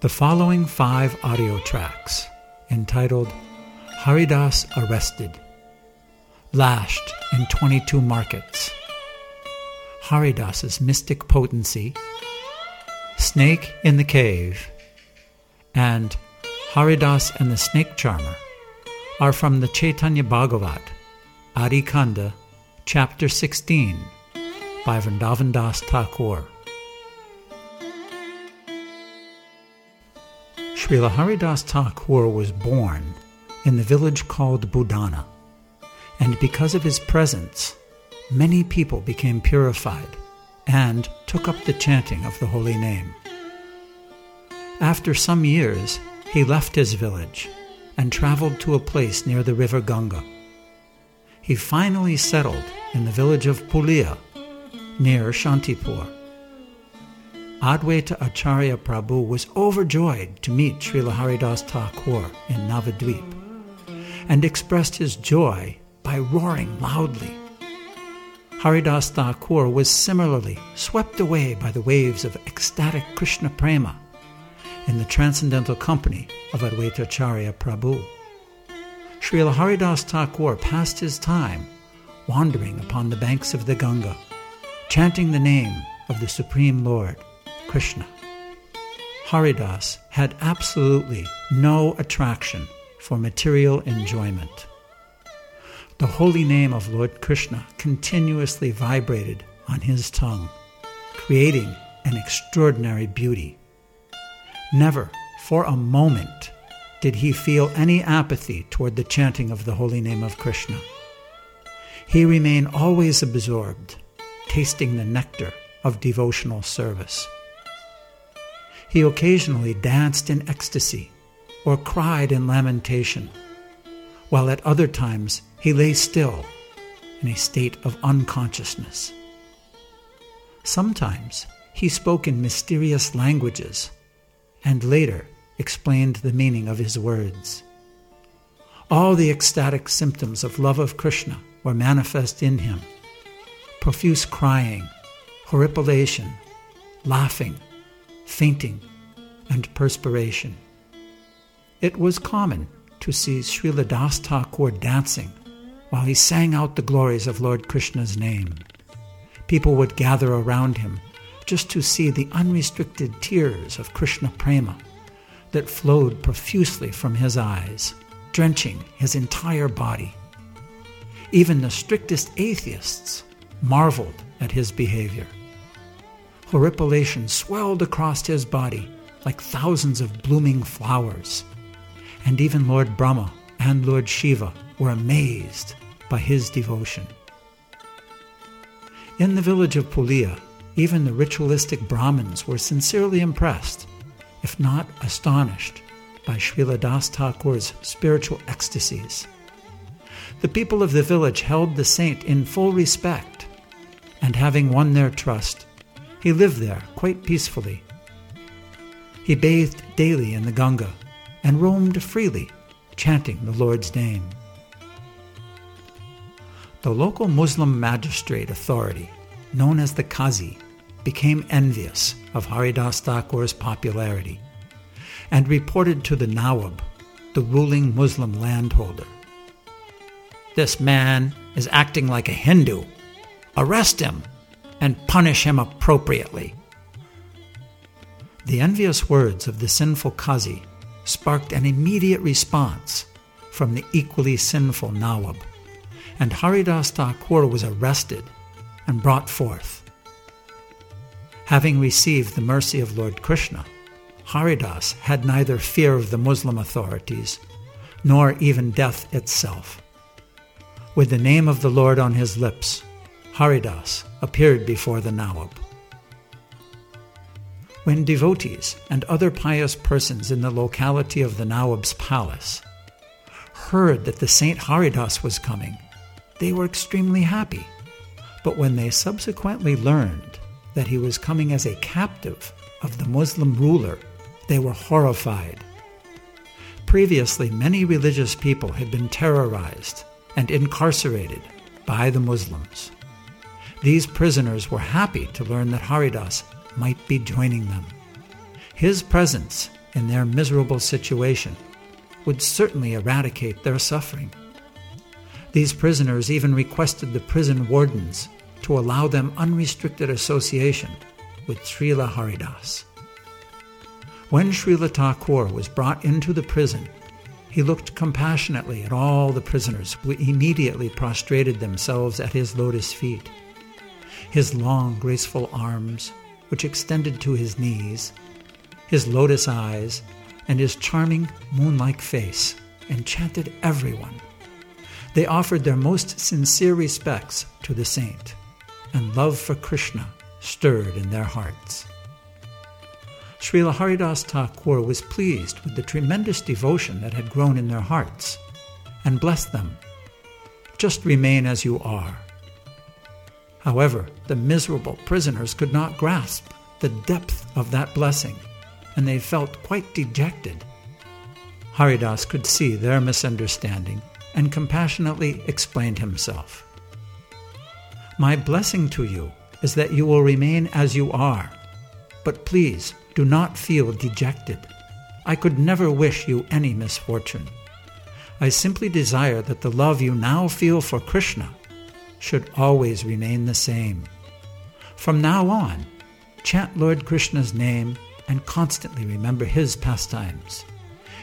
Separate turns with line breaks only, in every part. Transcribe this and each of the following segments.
The following five audio tracks, entitled Haridas Arrested, Lashed in 22 Markets, Haridas's Mystic Potency, Snake in the Cave, and Haridas and the Snake Charmer, are from the Chaitanya Bhagavat, Adi Kanda, Chapter 16, by Vrindavan Das Thakur. Srila Haridas Thakur was born in the village called Budana, and because of his presence, many people became purified and took up the chanting of the holy name. After some years, he left his village and traveled to a place near the river Ganga. He finally settled in the village of Pulia, near Shantipur. Advaita Acharya Prabhu was overjoyed to meet Srila Haridas Thakur in Navadvip and expressed his joy by roaring loudly. Haridas Thakur was similarly swept away by the waves of ecstatic Krishna prema in the transcendental company of Advaita Acharya Prabhu. Srila Haridas Thakur passed his time wandering upon the banks of the Ganga, chanting the name of the Supreme Lord Krishna. Haridas had absolutely no attraction for material enjoyment. The holy name of Lord Krishna continuously vibrated on his tongue, creating an extraordinary beauty. Never for a moment did he feel any apathy toward the chanting of the holy name of Krishna. He remained always absorbed, tasting the nectar of devotional service. He occasionally danced in ecstasy or cried in lamentation, while at other times he lay still in a state of unconsciousness. Sometimes he spoke in mysterious languages and later explained the meaning of his words. All the ecstatic symptoms of love of Krishna were manifest in him profuse crying, horripilation, laughing, fainting, and perspiration. It was common to see Srila Das Thakur dancing while he sang out the glories of Lord Krishna's name. People would gather around him just to see the unrestricted tears of Krishna prema that flowed profusely from his eyes, drenching his entire body. Even the strictest atheists marveled at his behavior horripilation swelled across his body like thousands of blooming flowers. And even Lord Brahma and Lord Shiva were amazed by his devotion. In the village of Pulia, even the ritualistic Brahmins were sincerely impressed, if not astonished, by Srila Das Thakur's spiritual ecstasies. The people of the village held the saint in full respect, and having won their trust, he lived there quite peacefully. He bathed daily in the Ganga and roamed freely, chanting the Lord's name. The local Muslim magistrate authority, known as the Qazi, became envious of Haridas Thakur's popularity and reported to the Nawab, the ruling Muslim landholder. This man is acting like a Hindu. Arrest him and punish him appropriately. The envious words of the sinful Qazi sparked an immediate response from the equally sinful Nawab, and Haridas Thakur was arrested and brought forth. Having received the mercy of Lord Krishna, Haridas had neither fear of the Muslim authorities nor even death itself. With the name of the Lord on his lips, Haridas appeared before the Nawab. When devotees and other pious persons in the locality of the Nawab's palace heard that the Saint Haridas was coming, they were extremely happy. But when they subsequently learned that he was coming as a captive of the Muslim ruler, they were horrified. Previously, many religious people had been terrorized and incarcerated by the Muslims. These prisoners were happy to learn that Haridas might be joining them. His presence in their miserable situation would certainly eradicate their suffering. These prisoners even requested the prison wardens to allow them unrestricted association with Srila Haridas. When Srila Thakur was brought into the prison, he looked compassionately at all the prisoners who immediately prostrated themselves at his lotus feet. His long, graceful arms, which extended to his knees, his lotus eyes, and his charming, moon like face enchanted everyone. They offered their most sincere respects to the saint, and love for Krishna stirred in their hearts. Srila Haridas Thakur was pleased with the tremendous devotion that had grown in their hearts and blessed them. Just remain as you are. However, the miserable prisoners could not grasp the depth of that blessing, and they felt quite dejected. Haridas could see their misunderstanding and compassionately explained himself. My blessing to you is that you will remain as you are, but please do not feel dejected. I could never wish you any misfortune. I simply desire that the love you now feel for Krishna should always remain the same. From now on, chant Lord Krishna's name and constantly remember his pastimes,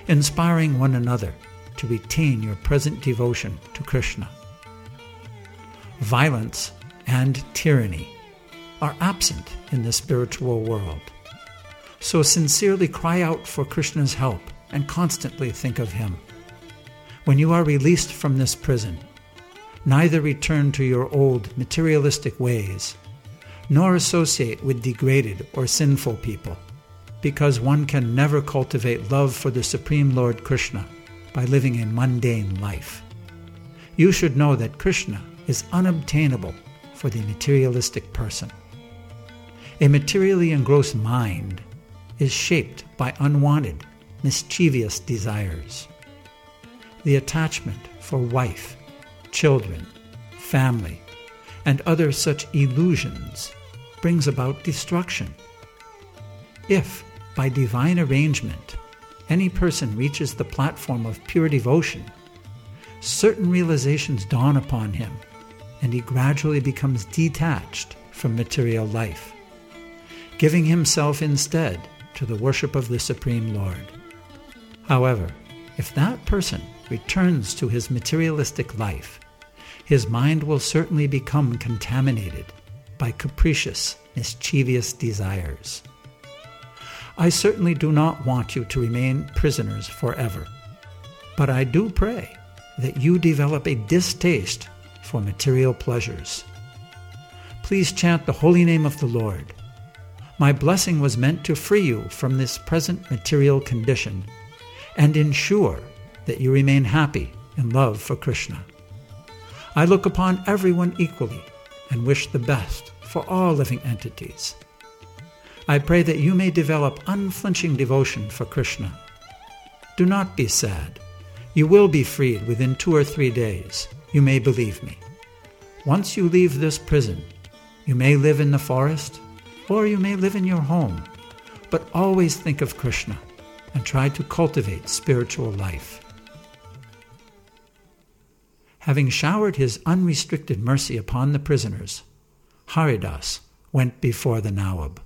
inspiring one another to retain your present devotion to Krishna. Violence and tyranny are absent in the spiritual world. So sincerely cry out for Krishna's help and constantly think of him. When you are released from this prison, neither return to your old materialistic ways, nor associate with degraded or sinful people, because one can never cultivate love for the Supreme Lord Krishna by living a mundane life. You should know that Krishna is unobtainable for the materialistic person. A materially engrossed mind is shaped by unwanted, mischievous desires. The attachment for wife, children, family, and other such illusions brings about destruction. If, by divine arrangement, any person reaches the platform of pure devotion, certain realizations dawn upon him, and he gradually becomes detached from material life, giving himself instead to the worship of the Supreme Lord. However, if that person returns to his materialistic life, his mind will certainly become contaminated by capricious, mischievous desires. I certainly do not want you to remain prisoners forever, but I do pray that you develop a distaste for material pleasures. Please chant the holy name of the Lord. My blessing was meant to free you from this present material condition and ensure that you remain happy in love for Krishna. I look upon everyone equally and wish the best for all living entities. I pray that you may develop unflinching devotion for Krishna. Do not be sad. You will be freed within two or three days. You may believe me. Once you leave this prison, you may live in the forest or you may live in your home, but always think of Krishna and try to cultivate spiritual life. Having showered his unrestricted mercy upon the prisoners, Haridas went before the Nawab.